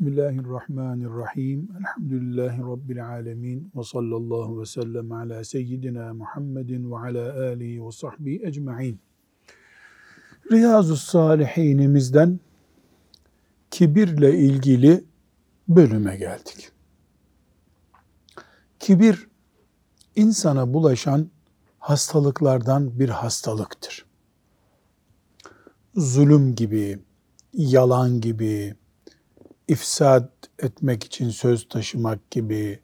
Bismillahirrahmanirrahim. Elhamdülillahi Rabbil alemin. Ve sallallahu ve sellem ala seyyidina Muhammedin ve ala alihi ve sahbihi ecma'in. Riyazu Salihinimizden kibirle ilgili bölüme geldik. Kibir, insana bulaşan hastalıklardan bir hastalıktır. Zulüm gibi, yalan gibi, ifsad etmek için söz taşımak gibi,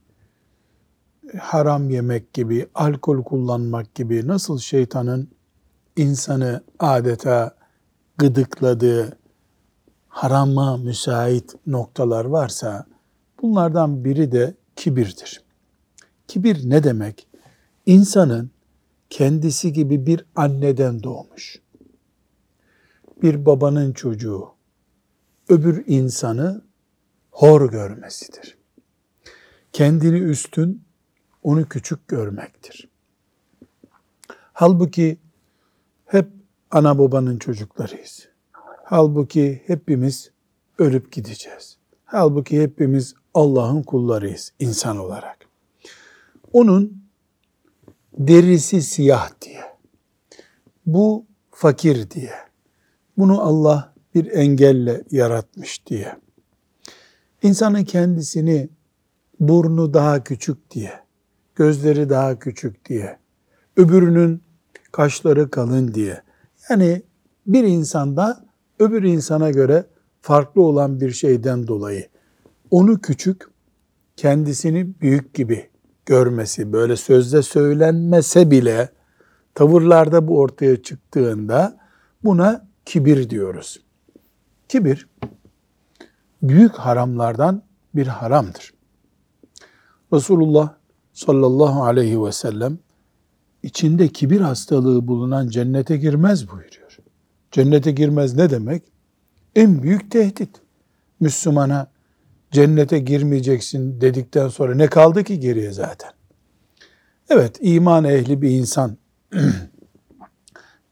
haram yemek gibi, alkol kullanmak gibi nasıl şeytanın insanı adeta gıdıkladığı harama müsait noktalar varsa bunlardan biri de kibirdir. Kibir ne demek? İnsanın kendisi gibi bir anneden doğmuş. Bir babanın çocuğu öbür insanı hor görmesidir. Kendini üstün, onu küçük görmektir. Halbuki hep ana babanın çocuklarıyız. Halbuki hepimiz ölüp gideceğiz. Halbuki hepimiz Allah'ın kullarıyız insan olarak. Onun derisi siyah diye, bu fakir diye, bunu Allah bir engelle yaratmış diye, İnsanın kendisini burnu daha küçük diye, gözleri daha küçük diye, öbürünün kaşları kalın diye. Yani bir insanda öbür insana göre farklı olan bir şeyden dolayı onu küçük, kendisini büyük gibi görmesi, böyle sözde söylenmese bile tavırlarda bu ortaya çıktığında buna kibir diyoruz. Kibir büyük haramlardan bir haramdır. Resulullah sallallahu aleyhi ve sellem içinde kibir hastalığı bulunan cennete girmez buyuruyor. Cennete girmez ne demek? En büyük tehdit. Müslümana cennete girmeyeceksin dedikten sonra ne kaldı ki geriye zaten? Evet iman ehli bir insan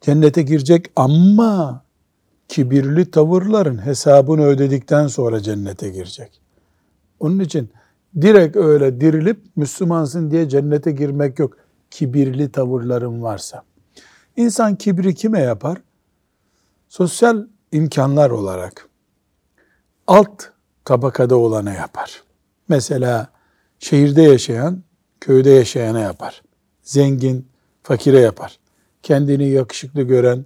cennete girecek ama kibirli tavırların hesabını ödedikten sonra cennete girecek. Onun için direkt öyle dirilip Müslümansın diye cennete girmek yok. Kibirli tavırların varsa. İnsan kibri kime yapar? Sosyal imkanlar olarak alt tabakada olana yapar. Mesela şehirde yaşayan, köyde yaşayana yapar. Zengin, fakire yapar. Kendini yakışıklı gören,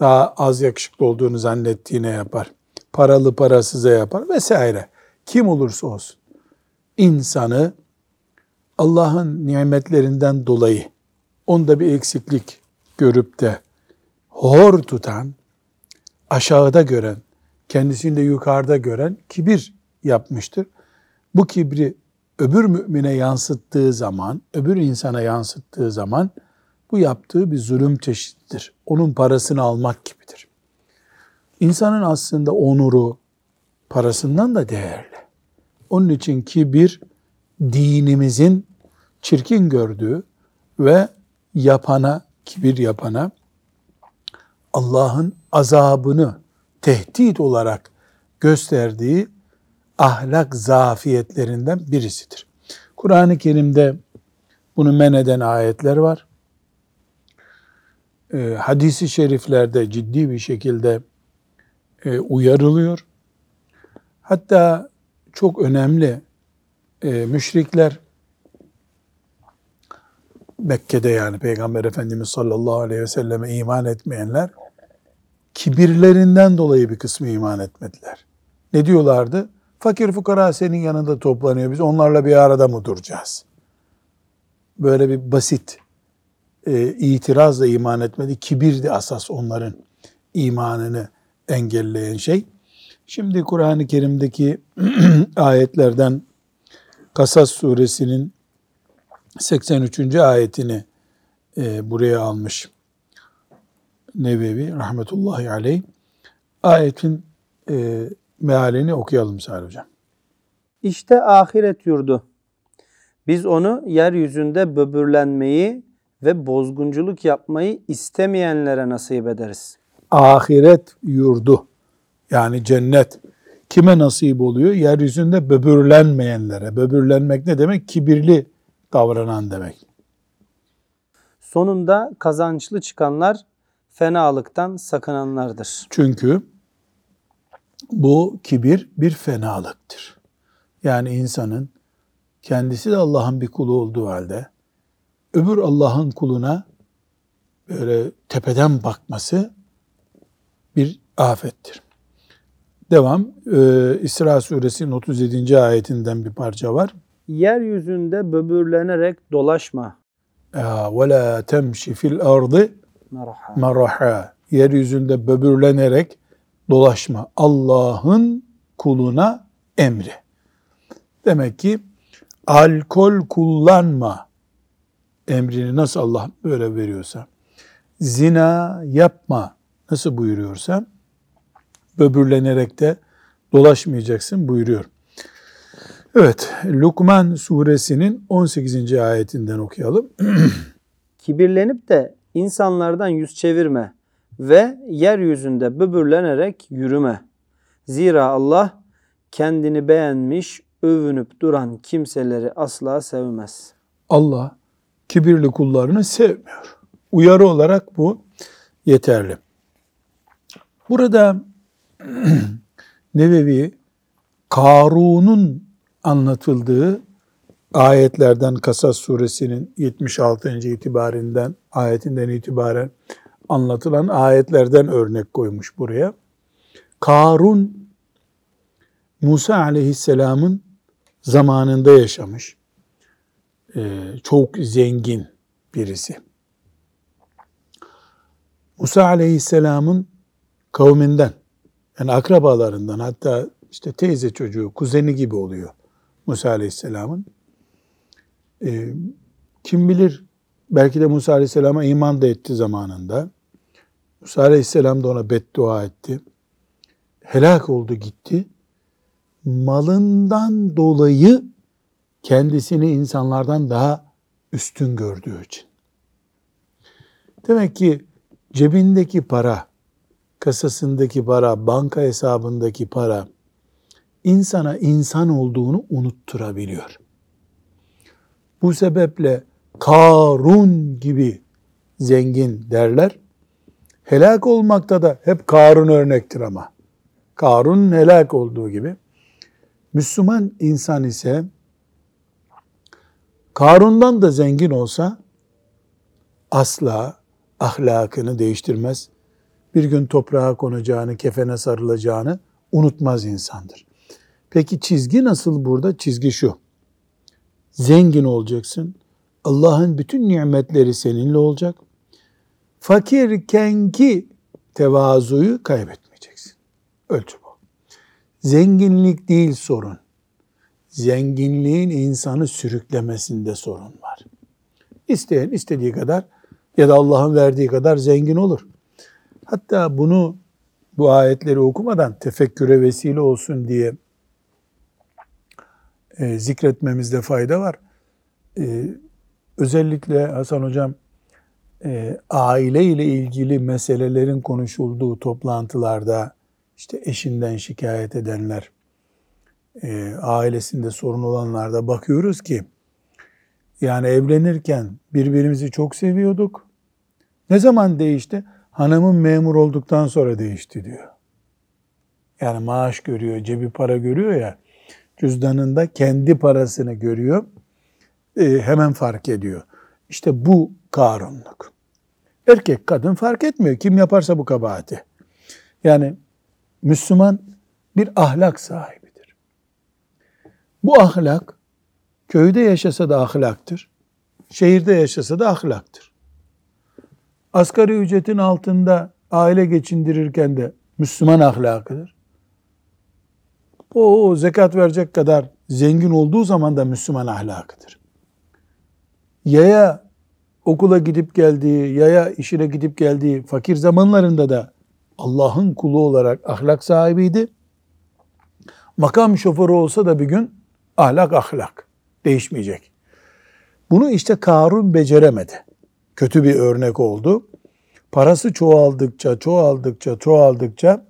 daha az yakışıklı olduğunu zannettiğine yapar. Paralı parasıza yapar vesaire. Kim olursa olsun. insanı Allah'ın nimetlerinden dolayı onda bir eksiklik görüp de hor tutan, aşağıda gören, kendisini de yukarıda gören kibir yapmıştır. Bu kibri öbür mümine yansıttığı zaman, öbür insana yansıttığı zaman bu yaptığı bir zulüm çeşittir. Onun parasını almak gibidir. İnsanın aslında onuru parasından da değerli. Onun için kibir dinimizin çirkin gördüğü ve yapana, kibir yapana Allah'ın azabını tehdit olarak gösterdiği ahlak zafiyetlerinden birisidir. Kur'an-ı Kerim'de bunu men eden ayetler var e, hadisi şeriflerde ciddi bir şekilde e, uyarılıyor. Hatta çok önemli e, müşrikler Mekke'de yani Peygamber Efendimiz sallallahu aleyhi ve selleme iman etmeyenler kibirlerinden dolayı bir kısmı iman etmediler. Ne diyorlardı? Fakir fukara senin yanında toplanıyor. Biz onlarla bir arada mı duracağız? Böyle bir basit e, itirazla iman etmedi. Kibirdi asas onların imanını engelleyen şey. Şimdi Kur'an-ı Kerim'deki ayetlerden Kasas suresinin 83. ayetini e, buraya almış Nevevi rahmetullahi aleyh. Ayetin e, mealini okuyalım Salih Hocam. İşte ahiret yurdu. Biz onu yeryüzünde böbürlenmeyi ve bozgunculuk yapmayı istemeyenlere nasip ederiz. Ahiret yurdu yani cennet Kime nasip oluyor? Yeryüzünde böbürlenmeyenlere. Böbürlenmek ne demek? Kibirli davranan demek. Sonunda kazançlı çıkanlar fenalıktan sakınanlardır. Çünkü bu kibir bir fenalıktır. Yani insanın kendisi de Allah'ın bir kulu olduğu halde öbür Allah'ın kuluna böyle tepeden bakması bir afettir. Devam. Ee, İsra suresinin 37. ayetinden bir parça var. Yeryüzünde böbürlenerek dolaşma. Ve la temşi fil ardı maraha. Yeryüzünde böbürlenerek dolaşma. Allah'ın kuluna emri. Demek ki alkol kullanma emrini nasıl Allah böyle veriyorsa, zina yapma nasıl buyuruyorsa, böbürlenerek de dolaşmayacaksın buyuruyor. Evet, Lukman suresinin 18. ayetinden okuyalım. Kibirlenip de insanlardan yüz çevirme ve yeryüzünde böbürlenerek yürüme. Zira Allah kendini beğenmiş, övünüp duran kimseleri asla sevmez. Allah kibirli kullarını sevmiyor. Uyarı olarak bu yeterli. Burada Nevevi Karun'un anlatıldığı ayetlerden Kasas suresinin 76. itibarinden ayetinden itibaren anlatılan ayetlerden örnek koymuş buraya. Karun Musa aleyhisselamın zamanında yaşamış. Ee, çok zengin birisi. Musa aleyhisselamın kavminden yani akrabalarından hatta işte teyze çocuğu, kuzeni gibi oluyor Musa aleyhisselamın. Ee, kim bilir belki de Musa aleyhisselama iman da etti zamanında. Musa aleyhisselam da ona beddua etti. Helak oldu gitti. Malından dolayı kendisini insanlardan daha üstün gördüğü için. Demek ki cebindeki para, kasasındaki para, banka hesabındaki para insana insan olduğunu unutturabiliyor. Bu sebeple Karun gibi zengin derler. Helak olmakta da hep Karun örnektir ama. Karun helak olduğu gibi. Müslüman insan ise Karun'dan da zengin olsa asla ahlakını değiştirmez. Bir gün toprağa konacağını, kefene sarılacağını unutmaz insandır. Peki çizgi nasıl burada? Çizgi şu. Zengin olacaksın. Allah'ın bütün nimetleri seninle olacak. Fakirken ki tevazuyu kaybetmeyeceksin. Ölçü bu. Zenginlik değil sorun. Zenginliğin insanı sürüklemesinde sorun var. İsteyen istediği kadar ya da Allah'ın verdiği kadar zengin olur. Hatta bunu bu ayetleri okumadan tefekküre vesile olsun diye e, zikretmemizde fayda var. E, özellikle Hasan Hocam e, aile ile ilgili meselelerin konuşulduğu toplantılarda işte eşinden şikayet edenler, e, ailesinde sorun olanlarda bakıyoruz ki yani evlenirken birbirimizi çok seviyorduk. Ne zaman değişti? Hanımın memur olduktan sonra değişti diyor. Yani maaş görüyor, cebi para görüyor ya, cüzdanında kendi parasını görüyor, e, hemen fark ediyor. İşte bu karunluk. Erkek kadın fark etmiyor. Kim yaparsa bu kabahati. Yani Müslüman bir ahlak sahibidir. Bu ahlak köyde yaşasa da ahlaktır. Şehirde yaşasa da ahlaktır. Asgari ücretin altında aile geçindirirken de Müslüman ahlakıdır. O zekat verecek kadar zengin olduğu zaman da Müslüman ahlakıdır. Yaya okula gidip geldiği, yaya işine gidip geldiği fakir zamanlarında da Allah'ın kulu olarak ahlak sahibiydi. Makam şoförü olsa da bir gün ahlak ahlak değişmeyecek. Bunu işte Karun beceremedi. Kötü bir örnek oldu. Parası çoğaldıkça, çoğaldıkça, çoğaldıkça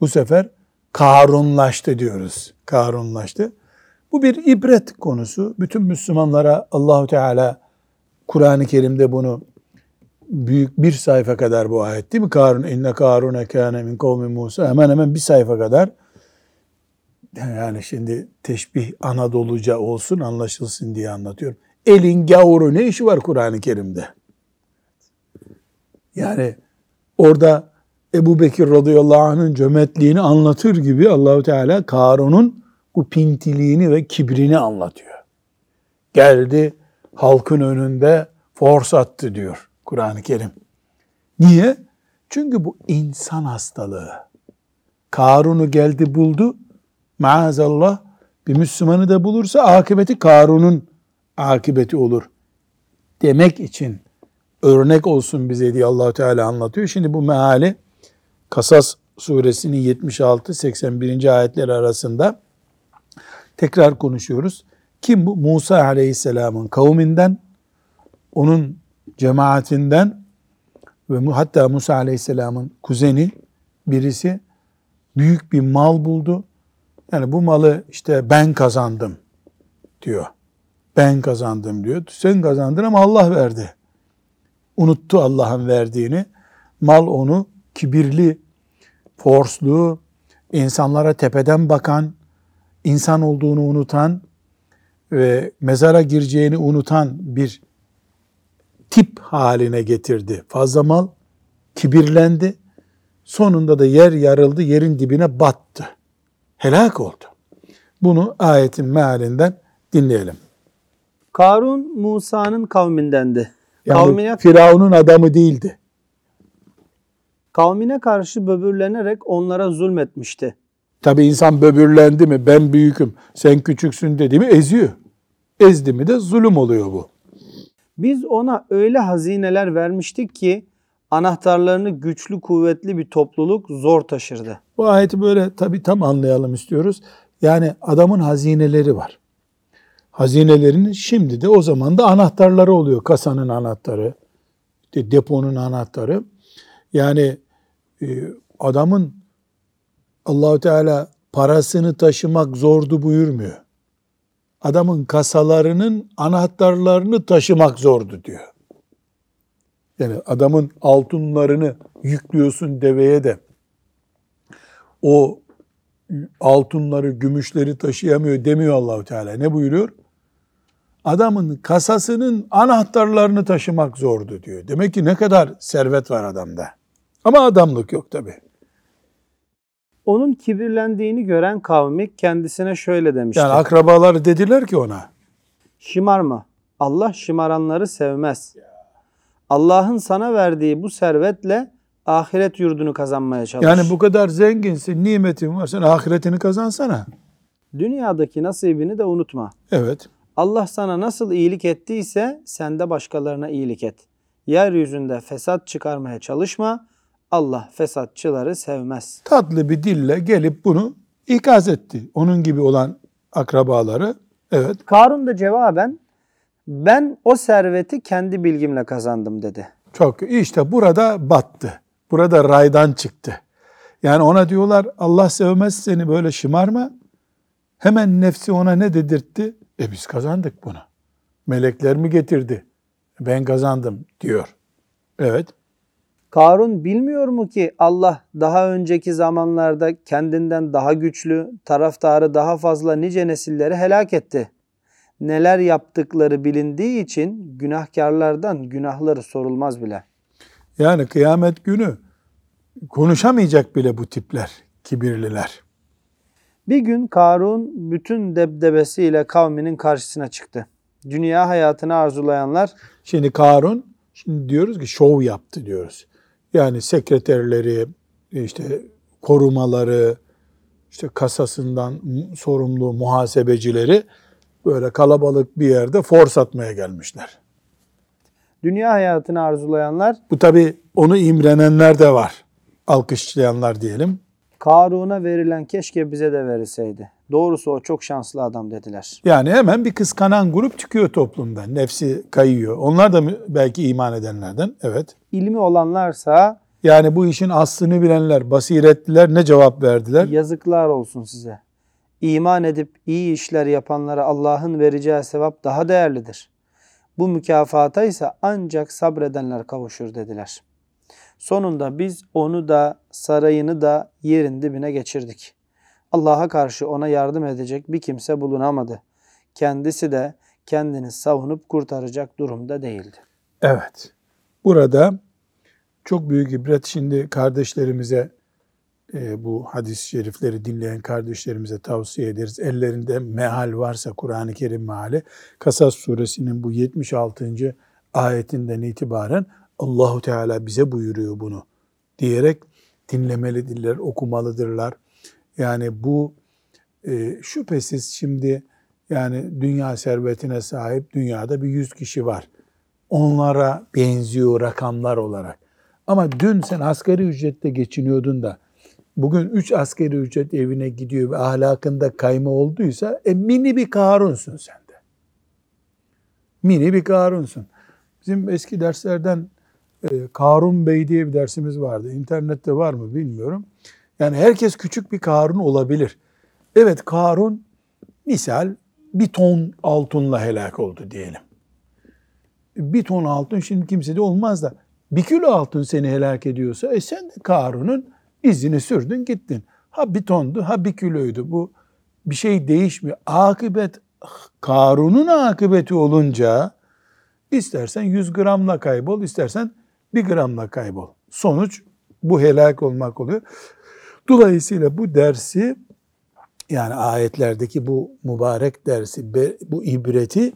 bu sefer Karunlaştı diyoruz. Karunlaştı. Bu bir ibret konusu. Bütün Müslümanlara Allahu Teala Kur'an-ı Kerim'de bunu büyük bir sayfa kadar bu ayet değil mi? Karun inne karune kâne min kavmi Musa hemen hemen bir sayfa kadar yani şimdi teşbih Anadoluca olsun anlaşılsın diye anlatıyorum. Elin gavuru ne işi var Kur'an-ı Kerim'de? Yani orada Ebu Bekir radıyallahu anh'ın cömertliğini anlatır gibi Allahu Teala Karun'un bu pintiliğini ve kibrini anlatıyor. Geldi halkın önünde force attı diyor Kur'an-ı Kerim. Niye? Çünkü bu insan hastalığı. Karun'u geldi buldu. Maazallah bir Müslümanı da bulursa akıbeti Karun'un akıbeti olur. Demek için örnek olsun bize diye allah Teala anlatıyor. Şimdi bu meali Kasas suresinin 76-81. ayetler arasında tekrar konuşuyoruz. Kim bu? Musa aleyhisselamın kavminden, onun cemaatinden ve hatta Musa aleyhisselamın kuzeni birisi büyük bir mal buldu. Yani bu malı işte ben kazandım diyor. Ben kazandım diyor. Sen kazandın ama Allah verdi. Unuttu Allah'ın verdiğini. Mal onu kibirli, forslu, insanlara tepeden bakan, insan olduğunu unutan ve mezara gireceğini unutan bir tip haline getirdi. Fazla mal kibirlendi. Sonunda da yer yarıldı, yerin dibine battı. Helak oldu. Bunu ayetin mealinden dinleyelim. Karun Musa'nın kavmindendi. Yani kavmine, Firavun'un adamı değildi. kavmine karşı böbürlenerek onlara zulmetmişti. Tabi insan böbürlendi mi ben büyüküm sen küçüksün dedi mi eziyor. Ezdi mi de zulüm oluyor bu. Biz ona öyle hazineler vermiştik ki anahtarlarını güçlü kuvvetli bir topluluk zor taşırdı. Bu ayeti böyle tabi tam anlayalım istiyoruz. Yani adamın hazineleri var. Hazinelerinin şimdi de o zaman da anahtarları oluyor. Kasanın anahtarı, deponun anahtarı. Yani e, adamın Allahu Teala parasını taşımak zordu buyurmuyor. Adamın kasalarının anahtarlarını taşımak zordu diyor. Yani adamın altınlarını yüklüyorsun deveye de o altınları, gümüşleri taşıyamıyor demiyor Allahu Teala. Ne buyuruyor? Adamın kasasının anahtarlarını taşımak zordu diyor. Demek ki ne kadar servet var adamda. Ama adamlık yok tabi. Onun kibirlendiğini gören kavmi kendisine şöyle demişti. Yani akrabaları dediler ki ona. Şımarma. Allah şımaranları sevmez. Allah'ın sana verdiği bu servetle ahiret yurdunu kazanmaya çalış. Yani bu kadar zenginsin, nimetin var. Sen ahiretini kazansana. Dünyadaki nasibini de unutma. Evet. Allah sana nasıl iyilik ettiyse sen de başkalarına iyilik et. Yeryüzünde fesat çıkarmaya çalışma. Allah fesatçıları sevmez. Tatlı bir dille gelip bunu ikaz etti. Onun gibi olan akrabaları. Evet. Karun da cevaben ben o serveti kendi bilgimle kazandım dedi. Çok işte burada battı. Burada raydan çıktı. Yani ona diyorlar Allah sevmez seni böyle şımarma. Hemen nefsi ona ne dedirtti? E biz kazandık bunu. Melekler mi getirdi? Ben kazandım diyor. Evet. Karun bilmiyor mu ki Allah daha önceki zamanlarda kendinden daha güçlü, taraftarı daha fazla nice nesilleri helak etti. Neler yaptıkları bilindiği için günahkarlardan günahları sorulmaz bile. Yani kıyamet günü konuşamayacak bile bu tipler, kibirliler. Bir gün Karun bütün debdebesiyle kavminin karşısına çıktı. Dünya hayatını arzulayanlar Şimdi Karun, şimdi diyoruz ki şov yaptı diyoruz. Yani sekreterleri, işte korumaları, işte kasasından sorumlu muhasebecileri böyle kalabalık bir yerde force atmaya gelmişler. dünya hayatını arzulayanlar Bu tabi onu imrenenler de var. Alkışlayanlar diyelim. Karun'a verilen keşke bize de verilseydi. Doğrusu o çok şanslı adam dediler. Yani hemen bir kıskanan grup çıkıyor toplumdan. Nefsi kayıyor. Onlar da mı- belki iman edenlerden. Evet. İlmi olanlarsa Yani bu işin aslını bilenler, basiretliler ne cevap verdiler? Yazıklar olsun size. İman edip iyi işler yapanlara Allah'ın vereceği sevap daha değerlidir. Bu mükafata ise ancak sabredenler kavuşur dediler. Sonunda biz onu da sarayını da yerin dibine geçirdik. Allah'a karşı ona yardım edecek bir kimse bulunamadı. Kendisi de kendini savunup kurtaracak durumda değildi. Evet. Burada çok büyük ibret şimdi kardeşlerimize bu hadis-i şerifleri dinleyen kardeşlerimize tavsiye ederiz. Ellerinde meal varsa Kur'an-ı Kerim meali Kasas suresinin bu 76. ayetinden itibaren Allahu Teala bize buyuruyor bunu diyerek dinlemelidirler, okumalıdırlar. Yani bu şüphesiz şimdi yani dünya servetine sahip dünyada bir yüz kişi var. Onlara benziyor rakamlar olarak. Ama dün sen asgari ücretle geçiniyordun da bugün üç asgari ücret evine gidiyor ve ahlakında kayma olduysa e, mini bir Karunsun sen de. Mini bir Karunsun. Bizim eski derslerden e, Karun Bey diye bir dersimiz vardı. İnternette var mı bilmiyorum. Yani herkes küçük bir Karun olabilir. Evet Karun misal bir ton altınla helak oldu diyelim. Bir ton altın şimdi kimsede olmaz da bir kilo altın seni helak ediyorsa e sen de Karun'un izini sürdün gittin. Ha bir tondu ha bir kiloydu. Bu bir şey değişmiyor. Akıbet Karun'un akıbeti olunca istersen 100 gramla kaybol, istersen 1 gramla kaybol. Sonuç bu helak olmak oluyor. Dolayısıyla bu dersi yani ayetlerdeki bu mübarek dersi, bu ibreti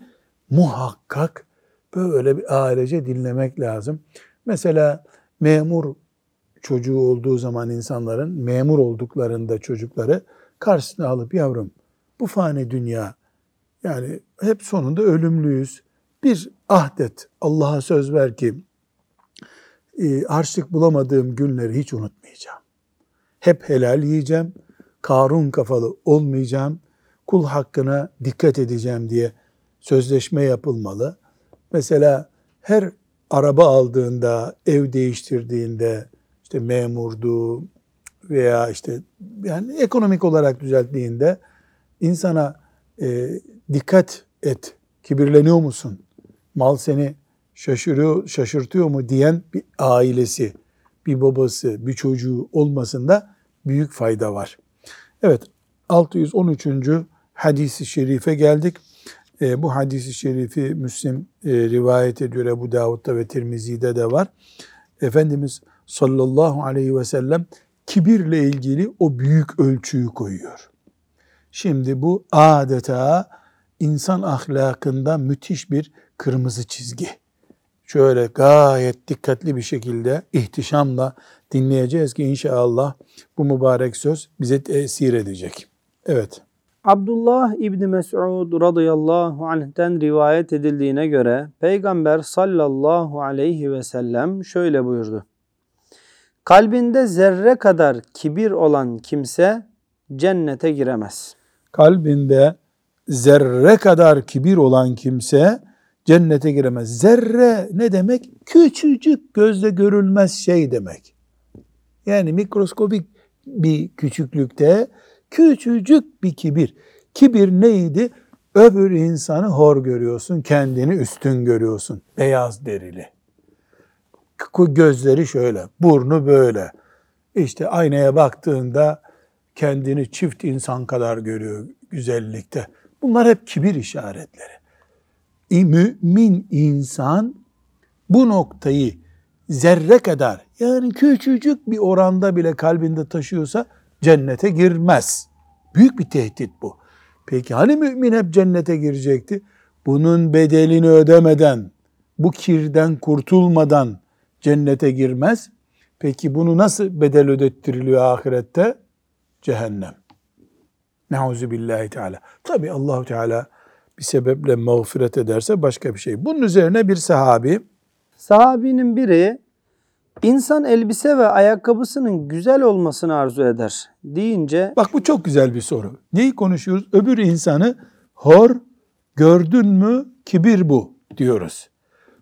muhakkak böyle bir ailece dinlemek lazım. Mesela memur çocuğu olduğu zaman insanların memur olduklarında çocukları karşısına alıp yavrum bu fani dünya yani hep sonunda ölümlüyüz. Bir ahdet Allah'a söz ver ki e, harçlık bulamadığım günleri hiç unutmayacağım. Hep helal yiyeceğim. Karun kafalı olmayacağım. Kul hakkına dikkat edeceğim diye sözleşme yapılmalı. Mesela her araba aldığında, ev değiştirdiğinde, işte memurdu veya işte yani ekonomik olarak düzelttiğinde insana e, dikkat et, kibirleniyor musun? Mal seni şaşırıyor, şaşırtıyor mu diyen bir ailesi, bir babası, bir çocuğu olmasında büyük fayda var. Evet, 613. hadisi şerife geldik. E, bu hadisi şerifi Müslim e, rivayet ediyor. Ebu Davud'da ve Tirmizi'de de var. Efendimiz sallallahu aleyhi ve sellem kibirle ilgili o büyük ölçüyü koyuyor. Şimdi bu adeta insan ahlakında müthiş bir kırmızı çizgi. Şöyle gayet dikkatli bir şekilde ihtişamla dinleyeceğiz ki inşallah bu mübarek söz bize tesir edecek. Evet. Abdullah İbni Mes'ud radıyallahu anh'ten rivayet edildiğine göre Peygamber sallallahu aleyhi ve sellem şöyle buyurdu. Kalbinde zerre kadar kibir olan kimse cennete giremez. Kalbinde zerre kadar kibir olan kimse cennete giremez. Zerre ne demek? Küçücük gözle görülmez şey demek. Yani mikroskobik bir küçüklükte küçücük bir kibir. Kibir neydi? Öbür insanı hor görüyorsun, kendini üstün görüyorsun. Beyaz derili. Gözleri şöyle, burnu böyle. İşte aynaya baktığında kendini çift insan kadar görüyor güzellikte. Bunlar hep kibir işaretleri. Mümin insan bu noktayı zerre kadar yani küçücük bir oranda bile kalbinde taşıyorsa cennete girmez. Büyük bir tehdit bu. Peki hani mümin hep cennete girecekti? Bunun bedelini ödemeden, bu kirden kurtulmadan cennete girmez. Peki bunu nasıl bedel ödettiriliyor ahirette? Cehennem. Neuzu billahi teala. Tabi Allahu Teala bir sebeple mağfiret ederse başka bir şey. Bunun üzerine bir sahabi Sahabinin biri insan elbise ve ayakkabısının güzel olmasını arzu eder deyince Bak bu çok güzel bir soru. Neyi konuşuyoruz? Öbür insanı hor gördün mü kibir bu diyoruz.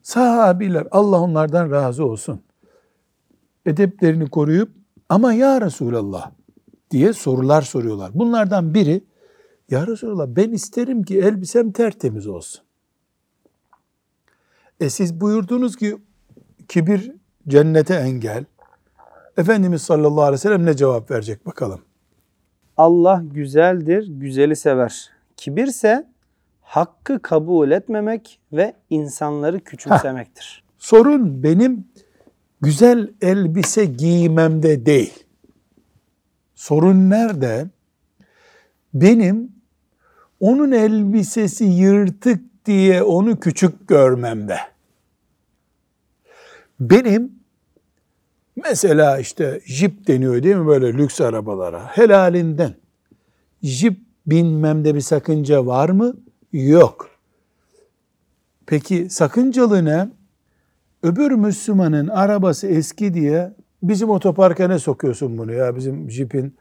Sahabiler Allah onlardan razı olsun. edeplerini koruyup ama ya Resulallah diye sorular soruyorlar. Bunlardan biri ya Resulallah ben isterim ki elbisem tertemiz olsun. E siz buyurdunuz ki kibir cennete engel. Efendimiz sallallahu aleyhi ve sellem ne cevap verecek bakalım. Allah güzeldir, güzeli sever. Kibirse hakkı kabul etmemek ve insanları küçümsemektir. Sorun benim güzel elbise giymemde değil. Sorun nerede? Benim onun elbisesi yırtık diye onu küçük görmemde. Benim mesela işte jip deniyor değil mi böyle lüks arabalara helalinden jip binmemde bir sakınca var mı? Yok. Peki sakıncalı ne? Öbür Müslümanın arabası eski diye bizim otoparka ne sokuyorsun bunu ya bizim jipin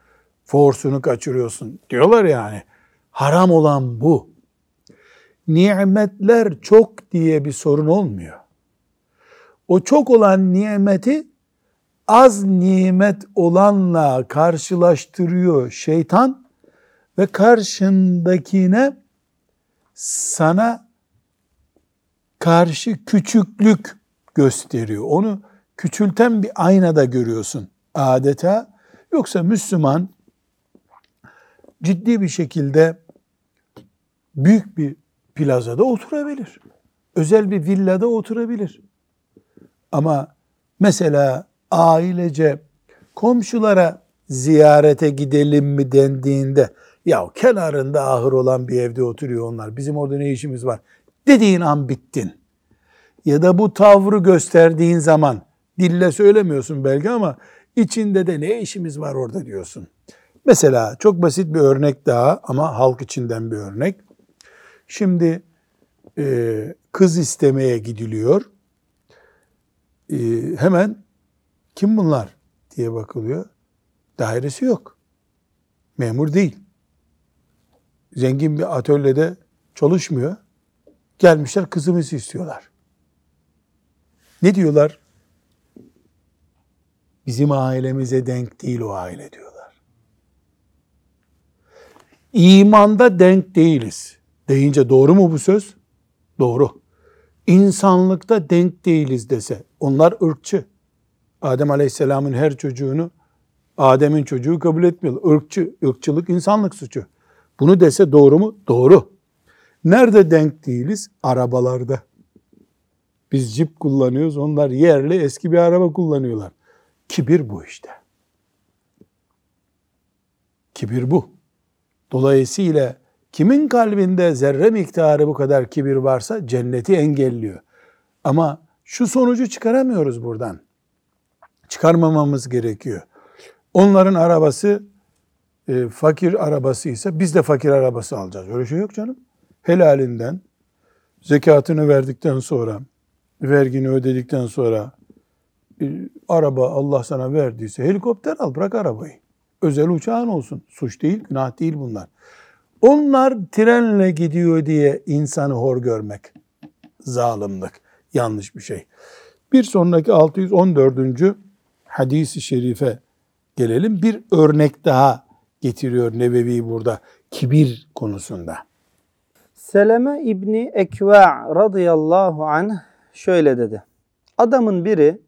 forsunu kaçırıyorsun diyorlar yani. Haram olan bu. Nimetler çok diye bir sorun olmuyor. O çok olan nimeti az nimet olanla karşılaştırıyor şeytan ve karşındakine sana karşı küçüklük gösteriyor. Onu küçülten bir aynada görüyorsun adeta. Yoksa Müslüman ciddi bir şekilde büyük bir plazada oturabilir. Özel bir villada oturabilir. Ama mesela ailece komşulara ziyarete gidelim mi dendiğinde ya kenarında ahır olan bir evde oturuyor onlar. Bizim orada ne işimiz var? Dediğin an bittin. Ya da bu tavrı gösterdiğin zaman dille söylemiyorsun belki ama içinde de ne işimiz var orada diyorsun. Mesela çok basit bir örnek daha ama halk içinden bir örnek. Şimdi e, kız istemeye gidiliyor. E, hemen kim bunlar diye bakılıyor. Dairesi yok. Memur değil. Zengin bir atölyede çalışmıyor. Gelmişler kızımızı istiyorlar. Ne diyorlar? Bizim ailemize denk değil o aile diyorlar. İmanda denk değiliz. Deyince doğru mu bu söz? Doğru. İnsanlıkta denk değiliz dese. Onlar ırkçı. Adem Aleyhisselam'ın her çocuğunu Adem'in çocuğu kabul etmiyor. Irkçı, ırkçılık insanlık suçu. Bunu dese doğru mu? Doğru. Nerede denk değiliz? Arabalarda. Biz cip kullanıyoruz. Onlar yerli eski bir araba kullanıyorlar. Kibir bu işte. Kibir bu. Dolayısıyla kimin kalbinde zerre miktarı bu kadar kibir varsa cenneti engelliyor. Ama şu sonucu çıkaramıyoruz buradan. Çıkarmamamız gerekiyor. Onların arabası e, fakir arabası ise biz de fakir arabası alacağız. Öyle şey yok canım. Helalinden zekatını verdikten sonra, vergini ödedikten sonra e, araba Allah sana verdiyse helikopter al bırak arabayı. Özel uçağın olsun. Suç değil, günah değil bunlar. Onlar trenle gidiyor diye insanı hor görmek zalimlik, yanlış bir şey. Bir sonraki 614. hadisi şerife gelelim. Bir örnek daha getiriyor Nebevi burada kibir konusunda. Seleme İbni Ekva radıyallahu anh şöyle dedi. Adamın biri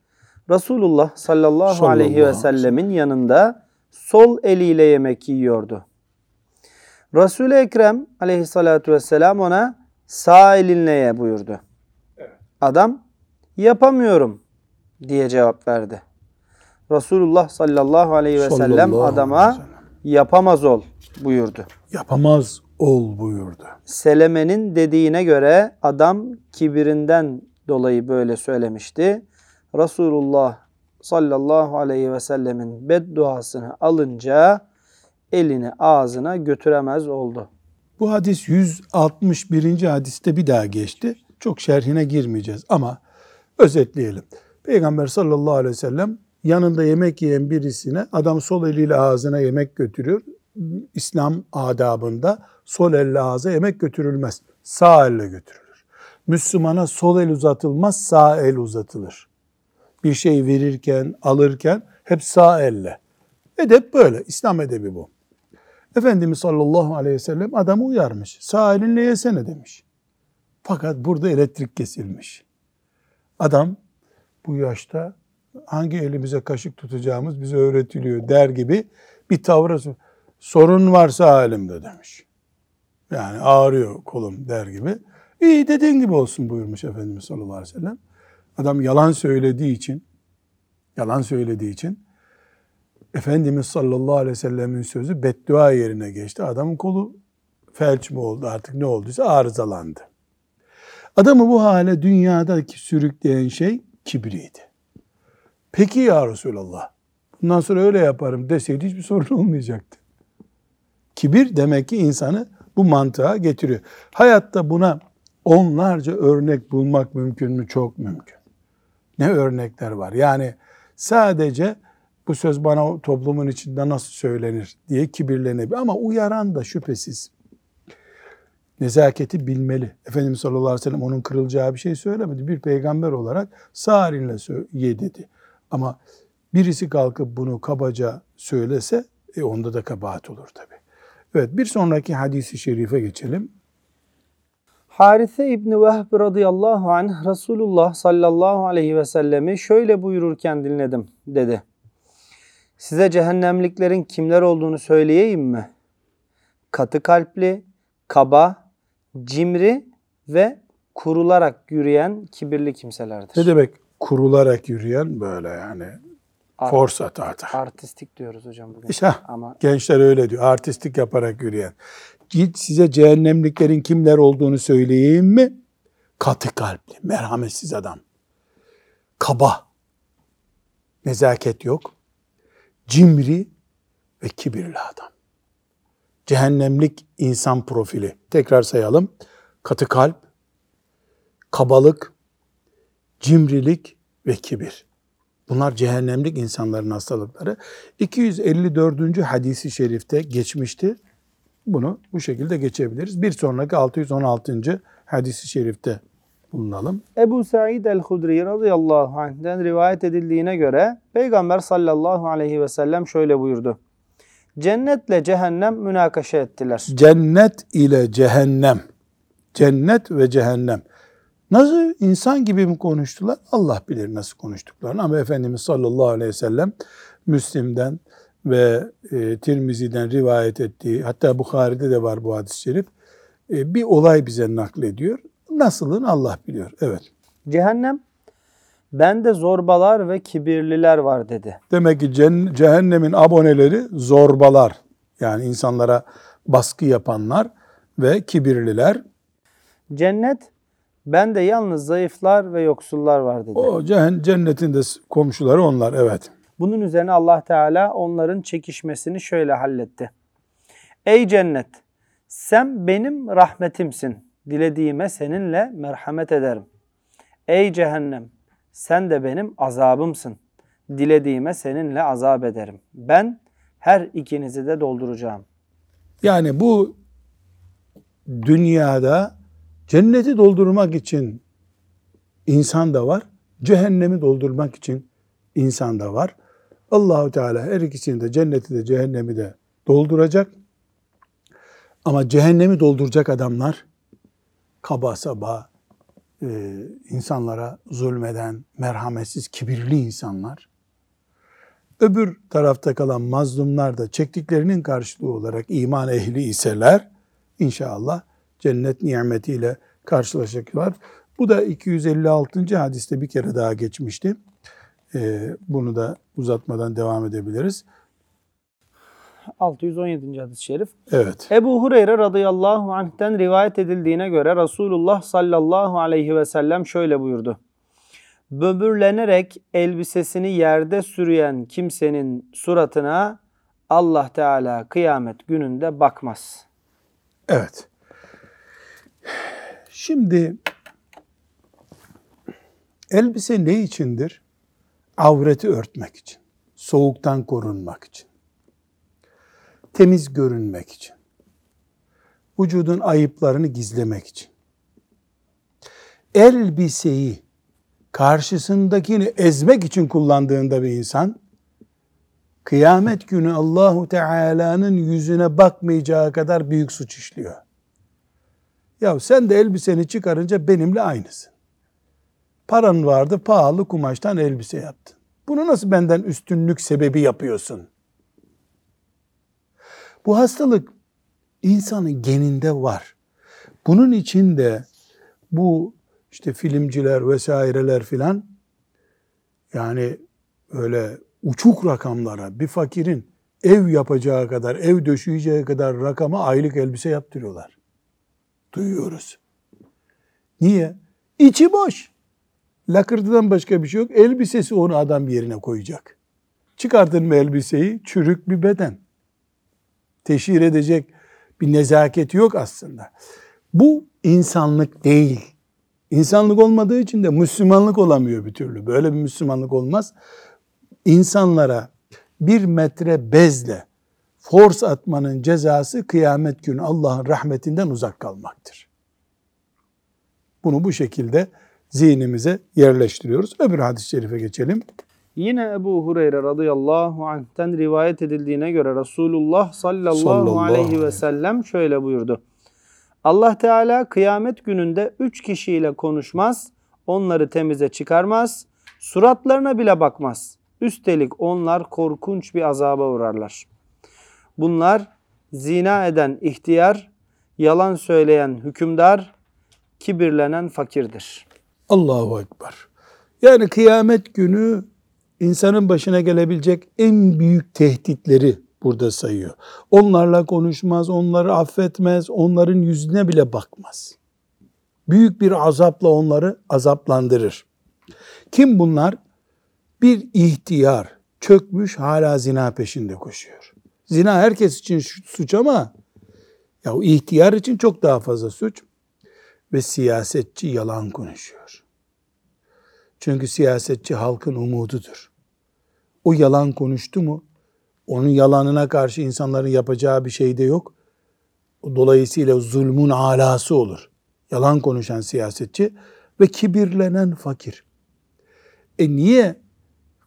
Resulullah sallallahu, Sallallahu aleyhi ve sellemin yanında sol eliyle yemek yiyordu. Resul-i Ekrem aleyhissalatu vesselam ona sağ elinle ye buyurdu. Adam yapamıyorum diye cevap verdi. Resulullah sallallahu aleyhi ve sellem Sallallahu adama. Yapamaz ol buyurdu. Yapamaz ol buyurdu. Seleme'nin dediğine göre adam kibirinden dolayı böyle söylemişti. Resulullah sallallahu aleyhi ve sellemin bedduasını alınca elini ağzına götüremez oldu. Bu hadis 161. hadiste bir daha geçti. Çok şerhine girmeyeceğiz ama özetleyelim. Peygamber sallallahu aleyhi ve sellem yanında yemek yiyen birisine adam sol eliyle ağzına yemek götürüyor. İslam adabında sol elle ağza yemek götürülmez. Sağ elle götürülür. Müslümana sol el uzatılmaz, sağ el uzatılır. Bir şey verirken, alırken hep sağ elle. Edep böyle. İslam edebi bu. Efendimiz sallallahu aleyhi ve sellem adamı uyarmış. Sağ elinle yesene demiş. Fakat burada elektrik kesilmiş. Adam bu yaşta hangi elimize kaşık tutacağımız bize öğretiliyor der gibi bir tavra sorun varsa elimde demiş. Yani ağrıyor kolum der gibi. İyi dediğin gibi olsun buyurmuş Efendimiz sallallahu aleyhi ve sellem. Adam yalan söylediği için yalan söylediği için Efendimiz sallallahu aleyhi ve sellemin sözü beddua yerine geçti. Adamın kolu felç mi oldu artık ne olduysa arızalandı. Adamı bu hale dünyadaki sürükleyen şey kibriydi. Peki ya Resulallah bundan sonra öyle yaparım deseydi hiçbir sorun olmayacaktı. Kibir demek ki insanı bu mantığa getiriyor. Hayatta buna onlarca örnek bulmak mümkün mü? Çok mümkün. Ne örnekler var? Yani sadece bu söz bana toplumun içinde nasıl söylenir diye kibirlenebilir. Ama uyaran da şüphesiz nezaketi bilmeli. Efendimiz sallallahu aleyhi ve sellem onun kırılacağı bir şey söylemedi. Bir peygamber olarak sağ elinle ye dedi. Ama birisi kalkıp bunu kabaca söylese e onda da kabahat olur tabi. Evet bir sonraki hadisi şerife geçelim. Harise İbni Vehb radıyallahu anh Resulullah sallallahu aleyhi ve sellemi şöyle buyururken dinledim dedi. Size cehennemliklerin kimler olduğunu söyleyeyim mi? Katı kalpli, kaba, cimri ve kurularak yürüyen kibirli kimselerdir. Ne demek kurularak yürüyen böyle yani Art- force atar. Artistik diyoruz hocam bugün. İşte Ama gençler öyle diyor. Artistik yaparak yürüyen. Git size cehennemliklerin kimler olduğunu söyleyeyim mi? Katı kalpli, merhametsiz adam. Kaba. Nezaket yok. Cimri ve kibirli adam. Cehennemlik insan profili. Tekrar sayalım. Katı kalp, kabalık, cimrilik ve kibir. Bunlar cehennemlik insanların hastalıkları. 254. hadisi şerifte geçmişti. Bunu bu şekilde geçebiliriz. Bir sonraki 616. hadisi şerifte bulunalım. Ebu Said el-Hudri radıyallahu anh'den rivayet edildiğine göre Peygamber sallallahu aleyhi ve sellem şöyle buyurdu. Cennetle cehennem münakaşa ettiler. Cennet ile cehennem. Cennet ve cehennem. Nasıl insan gibi mi konuştular? Allah bilir nasıl konuştuklarını. Ama Efendimiz sallallahu aleyhi ve sellem Müslim'den ve e, Tirmizi'den rivayet ettiği, hatta Bukhari'de de var bu hadis-i şerif, e, bir olay bize naklediyor. Nasılın Allah biliyor. Evet. Cehennem bende zorbalar ve kibirliler var dedi. Demek ki cehennemin aboneleri zorbalar. Yani insanlara baskı yapanlar ve kibirliler. Cennet bende yalnız zayıflar ve yoksullar var dedi. O cennetin de komşuları onlar. Evet. Bunun üzerine Allah Teala onların çekişmesini şöyle halletti. Ey cennet sen benim rahmetimsin. Dilediğime seninle merhamet ederim. Ey cehennem sen de benim azabımsın. Dilediğime seninle azap ederim. Ben her ikinizi de dolduracağım. Yani bu dünyada cenneti doldurmak için insan da var, cehennemi doldurmak için insan da var. Allahu Teala her ikisini de cenneti de cehennemi de dolduracak. Ama cehennemi dolduracak adamlar kaba saba, e, insanlara zulmeden, merhametsiz, kibirli insanlar. Öbür tarafta kalan mazlumlar da çektiklerinin karşılığı olarak iman ehli iseler inşallah cennet nimetiyle karşılaşacaklar. Bu da 256. hadiste bir kere daha geçmişti. Ee, bunu da uzatmadan devam edebiliriz. 617. hadis-i şerif. Evet. Ebu Hureyre radıyallahu anh'ten rivayet edildiğine göre Resulullah sallallahu aleyhi ve sellem şöyle buyurdu. Böbürlenerek elbisesini yerde sürüyen kimsenin suratına Allah Teala kıyamet gününde bakmaz. Evet. Şimdi elbise ne içindir? Avreti örtmek için, soğuktan korunmak için, temiz görünmek için, vücudun ayıplarını gizlemek için. Elbiseyi karşısındakini ezmek için kullandığında bir insan kıyamet günü Allahu Teala'nın yüzüne bakmayacağı kadar büyük suç işliyor. Ya sen de elbiseni çıkarınca benimle aynısın. Paran vardı, pahalı kumaştan elbise yaptın. Bunu nasıl benden üstünlük sebebi yapıyorsun? Bu hastalık insanın geninde var. Bunun için de bu işte filmciler vesaireler filan yani öyle uçuk rakamlara bir fakirin ev yapacağı kadar, ev döşeyeceği kadar rakama aylık elbise yaptırıyorlar. Duyuyoruz. Niye? İçi boş. Lakırtıdan başka bir şey yok. Elbisesi onu adam yerine koyacak. Çıkartın mı elbiseyi? Çürük bir beden. Teşhir edecek bir nezaketi yok aslında. Bu insanlık değil. İnsanlık olmadığı için de Müslümanlık olamıyor bir türlü. Böyle bir Müslümanlık olmaz. İnsanlara bir metre bezle force atmanın cezası kıyamet günü Allah'ın rahmetinden uzak kalmaktır. Bunu bu şekilde zihnimize yerleştiriyoruz. Öbür hadis-i şerife geçelim. Yine Ebu Hureyre radıyallahu anh'ten rivayet edildiğine göre Resulullah sallallahu, Sallallahu aleyhi ve sellem şöyle buyurdu. Allah Teala kıyamet gününde üç kişiyle konuşmaz, onları temize çıkarmaz, suratlarına bile bakmaz. Üstelik onlar korkunç bir azaba uğrarlar. Bunlar zina eden ihtiyar, yalan söyleyen hükümdar, kibirlenen fakirdir. Allahu Ekber. Yani kıyamet günü insanın başına gelebilecek en büyük tehditleri burada sayıyor. Onlarla konuşmaz, onları affetmez, onların yüzüne bile bakmaz. Büyük bir azapla onları azaplandırır. Kim bunlar? Bir ihtiyar, çökmüş hala zina peşinde koşuyor. Zina herkes için suç ama ya o ihtiyar için çok daha fazla suç ve siyasetçi yalan konuşuyor. Çünkü siyasetçi halkın umududur. O yalan konuştu mu, onun yalanına karşı insanların yapacağı bir şey de yok. Dolayısıyla zulmün alası olur. Yalan konuşan siyasetçi ve kibirlenen fakir. E niye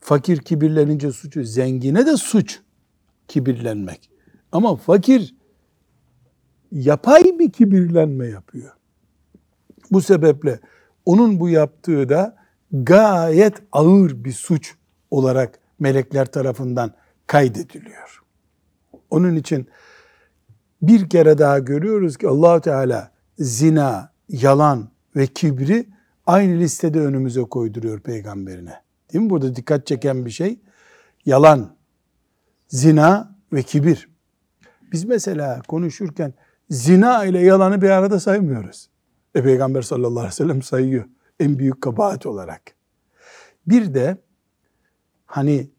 fakir kibirlenince suçu? Zengine de suç kibirlenmek. Ama fakir yapay bir kibirlenme yapıyor. Bu sebeple onun bu yaptığı da gayet ağır bir suç olarak melekler tarafından kaydediliyor. Onun için bir kere daha görüyoruz ki allah Teala zina, yalan ve kibri aynı listede önümüze koyduruyor peygamberine. Değil mi? Burada dikkat çeken bir şey yalan, zina ve kibir. Biz mesela konuşurken zina ile yalanı bir arada saymıyoruz. E Peygamber sallallahu aleyhi ve sellem sayıyor en büyük kabahat olarak. Bir de hani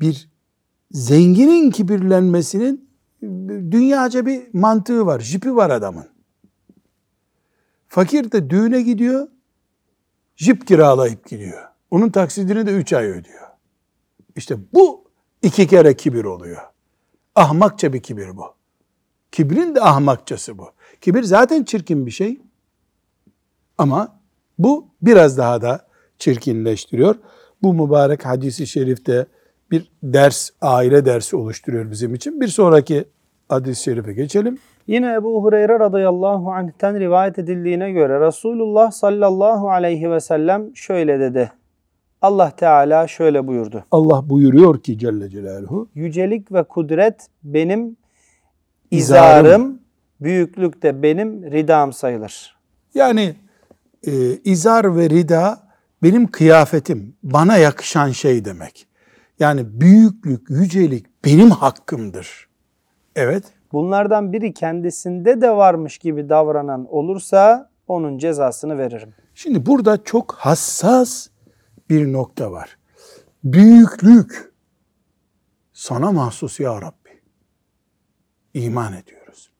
bir zenginin kibirlenmesinin dünyaca bir mantığı var, jipi var adamın. Fakir de düğüne gidiyor, jip kiralayıp gidiyor. Onun taksidini de üç ay ödüyor. İşte bu iki kere kibir oluyor. Ahmakça bir kibir bu. Kibrin de ahmakçası bu. Kibir zaten çirkin bir şey. Ama bu biraz daha da çirkinleştiriyor. Bu mübarek hadisi şerifte bir ders, aile dersi oluşturuyor bizim için. Bir sonraki hadis-i şerife geçelim. Yine Ebu Hureyre radıyallahu anh'ten rivayet edildiğine göre Resulullah sallallahu aleyhi ve sellem şöyle dedi. Allah Teala şöyle buyurdu. Allah buyuruyor ki Celle Celaluhu, Yücelik ve kudret benim İzarım. izarım, büyüklük de benim ridam sayılır. yani e, izar ve rida benim kıyafetim, bana yakışan şey demek. Yani büyüklük, yücelik benim hakkımdır. Evet, Bunlardan biri kendisinde de varmış gibi davranan olursa onun cezasını veririm. Şimdi burada çok hassas bir nokta var. Büyüklük sana mahsus ya Rabbi. İman ediyoruz.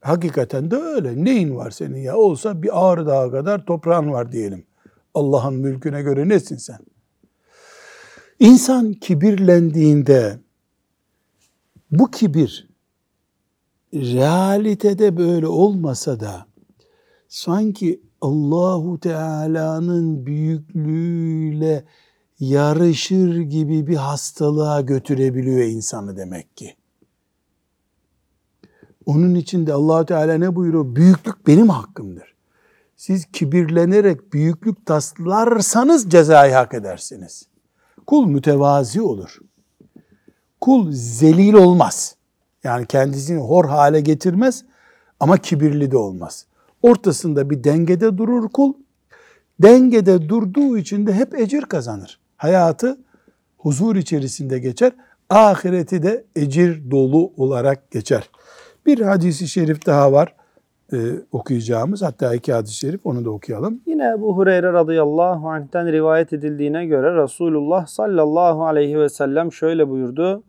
Hakikaten de öyle. Neyin var senin ya? Olsa bir ağrı dağı kadar toprağın var diyelim. Allah'ın mülküne göre nesin sen? İnsan kibirlendiğinde bu kibir realitede böyle olmasa da sanki Allahu Teala'nın büyüklüğüyle yarışır gibi bir hastalığa götürebiliyor insanı demek ki. Onun için de Allahu Teala ne buyuruyor? Büyüklük benim hakkımdır. Siz kibirlenerek büyüklük taslarsanız cezayı hak edersiniz. Kul mütevazi olur. Kul zelil olmaz. Yani kendisini hor hale getirmez ama kibirli de olmaz. Ortasında bir dengede durur kul. Dengede durduğu için de hep ecir kazanır. Hayatı huzur içerisinde geçer. Ahireti de ecir dolu olarak geçer. Bir hadisi şerif daha var e, okuyacağımız. Hatta iki hadis-i şerif onu da okuyalım. Yine Ebu Hureyre radıyallahu anh'ten rivayet edildiğine göre Resulullah sallallahu aleyhi ve sellem şöyle buyurdu.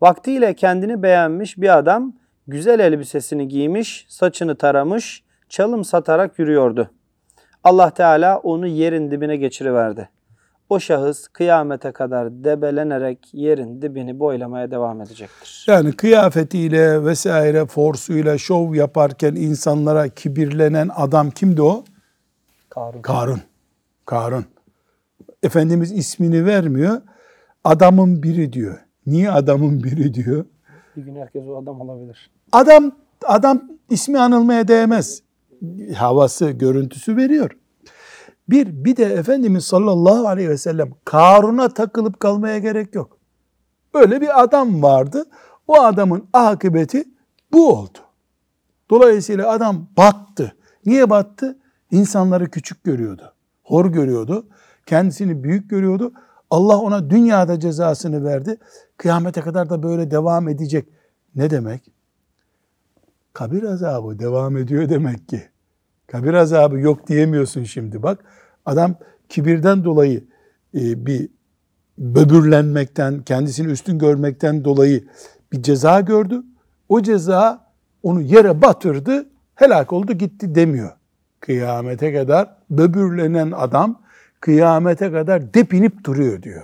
Vaktiyle kendini beğenmiş bir adam güzel elbisesini giymiş, saçını taramış, çalım satarak yürüyordu. Allah Teala onu yerin dibine geçiriverdi. O şahıs kıyamete kadar debelenerek yerin dibini boylamaya devam edecektir. Yani kıyafetiyle vesaire forsuyla şov yaparken insanlara kibirlenen adam kimdi o? Karun. Karun. Karun. Efendimiz ismini vermiyor. Adamın biri diyor. Niye adamın biri diyor? Bir gün herkes o adam olabilir. Adam adam ismi anılmaya değmez. Havası, görüntüsü veriyor. Bir, bir de Efendimiz sallallahu aleyhi ve sellem Karun'a takılıp kalmaya gerek yok. Böyle bir adam vardı. O adamın akıbeti bu oldu. Dolayısıyla adam battı. Niye battı? İnsanları küçük görüyordu. Hor görüyordu. Kendisini büyük görüyordu. Allah ona dünyada cezasını verdi. Kıyamete kadar da böyle devam edecek. Ne demek? Kabir azabı devam ediyor demek ki. Kabir azabı yok diyemiyorsun şimdi bak. Adam kibirden dolayı e, bir böbürlenmekten, kendisini üstün görmekten dolayı bir ceza gördü. O ceza onu yere batırdı, helak oldu gitti demiyor. Kıyamete kadar böbürlenen adam kıyamete kadar depinip duruyor diyor.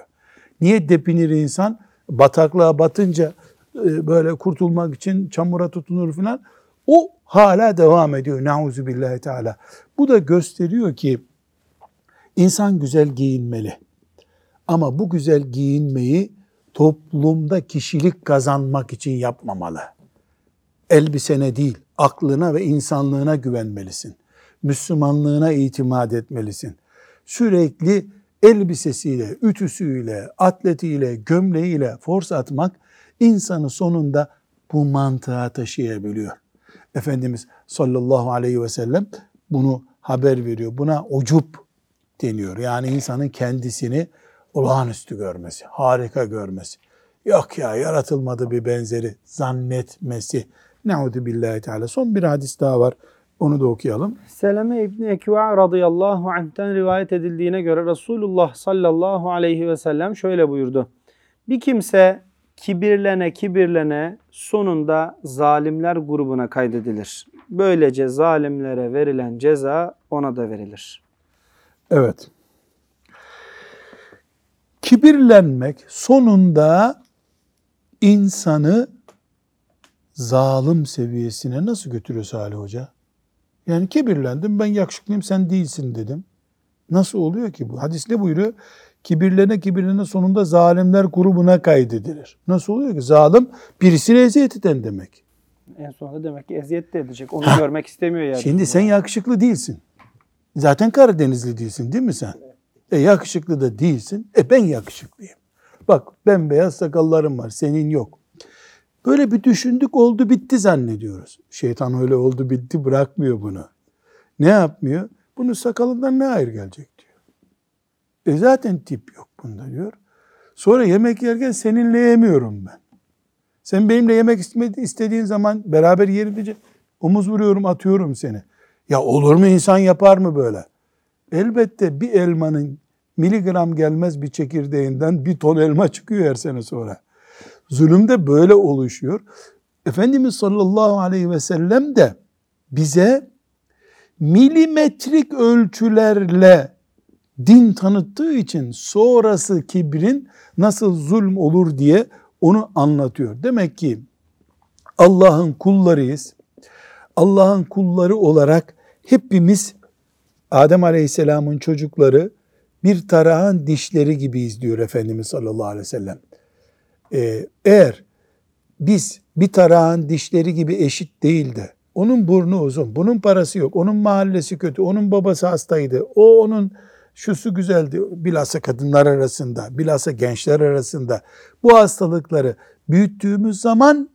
Niye depinir insan? Bataklığa batınca e, böyle kurtulmak için çamura tutunur falan. O hala devam ediyor. Nauzu billahi teala. Bu da gösteriyor ki insan güzel giyinmeli. Ama bu güzel giyinmeyi toplumda kişilik kazanmak için yapmamalı. Elbisene değil, aklına ve insanlığına güvenmelisin. Müslümanlığına itimat etmelisin. Sürekli elbisesiyle, ütüsüyle, atletiyle, gömleğiyle force atmak insanı sonunda bu mantığa taşıyabiliyor. Efendimiz sallallahu aleyhi ve sellem bunu haber veriyor. Buna ucup deniyor. Yani insanın kendisini olağanüstü görmesi, harika görmesi. Yok ya yaratılmadı bir benzeri zannetmesi. Neudu billahi teala. Son bir hadis daha var. Onu da okuyalım. Seleme İbni Ekva radıyallahu anh'ten rivayet edildiğine göre Resulullah sallallahu aleyhi ve sellem şöyle buyurdu. Bir kimse kibirlene kibirlene sonunda zalimler grubuna kaydedilir. Böylece zalimlere verilen ceza ona da verilir. Evet. Kibirlenmek sonunda insanı zalim seviyesine nasıl götürüyor Salih Hoca? Yani kibirlendim ben yakışıklıyım sen değilsin dedim. Nasıl oluyor ki bu? Hadis ne buyuruyor? Kibirlene kibirlene sonunda zalimler grubuna kaydedilir. Nasıl oluyor ki? Zalim birisine eziyet eden demek. En sonunda demek ki eziyet de edecek. Onu görmek istemiyor yani. Şimdi sen yakışıklı değilsin. Zaten Karadenizli değilsin değil mi sen? E yakışıklı da değilsin. E ben yakışıklıyım. Bak ben beyaz sakallarım var senin yok. Böyle bir düşündük oldu bitti zannediyoruz. Şeytan öyle oldu bitti bırakmıyor bunu. Ne yapmıyor? Bunun sakalından ne hayır gelecek diyor. E zaten tip yok bunda diyor. Sonra yemek yerken seninle yemiyorum ben. Sen benimle yemek istediğin zaman beraber yerim diyecek. Omuz vuruyorum atıyorum seni. Ya olur mu insan yapar mı böyle? Elbette bir elmanın miligram gelmez bir çekirdeğinden bir ton elma çıkıyor her sene sonra. Zulüm de böyle oluşuyor. Efendimiz sallallahu aleyhi ve sellem de bize milimetrik ölçülerle din tanıttığı için sonrası kibrin nasıl zulm olur diye onu anlatıyor. Demek ki Allah'ın kullarıyız. Allah'ın kulları olarak hepimiz Adem Aleyhisselam'ın çocukları bir tarağın dişleri gibiyiz diyor Efendimiz sallallahu aleyhi ve sellem. Ee, eğer biz bir tarağın dişleri gibi eşit değil de onun burnu uzun, bunun parası yok, onun mahallesi kötü, onun babası hastaydı, o onun şusu güzeldi, bilhassa kadınlar arasında, bilhassa gençler arasında bu hastalıkları büyüttüğümüz zaman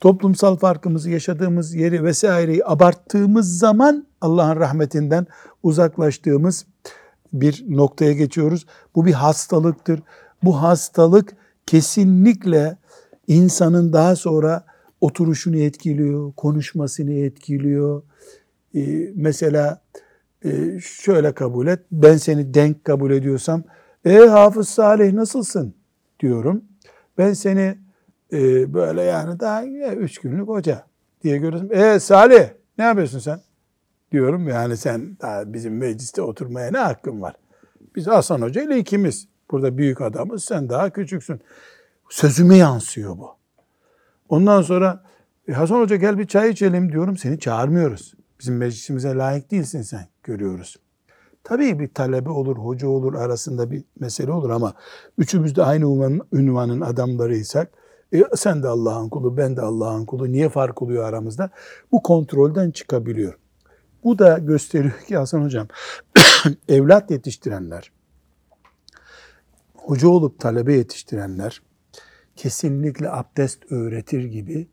toplumsal farkımızı yaşadığımız yeri vesaireyi abarttığımız zaman Allah'ın rahmetinden uzaklaştığımız bir noktaya geçiyoruz. Bu bir hastalıktır. Bu hastalık kesinlikle insanın daha sonra oturuşunu etkiliyor, konuşmasını etkiliyor. Ee, mesela e, şöyle kabul et, ben seni denk kabul ediyorsam, e Hafız Salih nasılsın diyorum. Ben seni e, böyle yani daha ya, üç günlük hoca diye görüyorsun. E Salih ne yapıyorsun sen? Diyorum yani sen daha bizim mecliste oturmaya ne hakkın var? Biz Hasan Hoca ile ikimiz. Burada büyük adamız sen daha küçüksün. Sözüme yansıyor bu. Ondan sonra e, Hasan Hoca gel bir çay içelim diyorum. Seni çağırmıyoruz. Bizim meclisimize layık değilsin sen görüyoruz. Tabii bir talebe olur, hoca olur arasında bir mesele olur ama üçümüz de aynı ünvanın, ünvanın adamlarıysak e, sen de Allah'ın kulu, ben de Allah'ın kulu. Niye fark oluyor aramızda? Bu kontrolden çıkabiliyor. Bu da gösteriyor ki Hasan Hocam, evlat yetiştirenler, hoca olup talebe yetiştirenler kesinlikle abdest öğretir gibi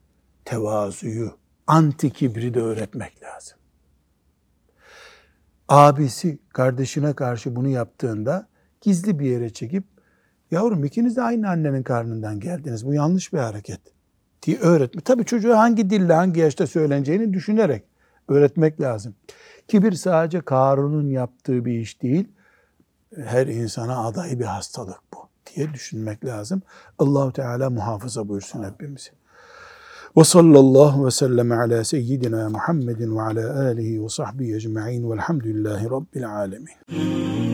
tevazuyu, anti kibri de öğretmek lazım. Abisi kardeşine karşı bunu yaptığında gizli bir yere çekip yavrum ikiniz de aynı annenin karnından geldiniz. Bu yanlış bir hareket diye öğretme. Tabii çocuğa hangi dille hangi yaşta söyleneceğini düşünerek öğretmek lazım. Kibir sadece Karun'un yaptığı bir iş değil. Her insana adayı bir hastalık bu diye düşünmek lazım. Allahu Teala muhafaza buyursun hepimizi. Ve sallallahu ve sellem ala seyyidina Muhammedin ve ala alihi ve sahbihi ecma'in velhamdülillahi rabbil alemin.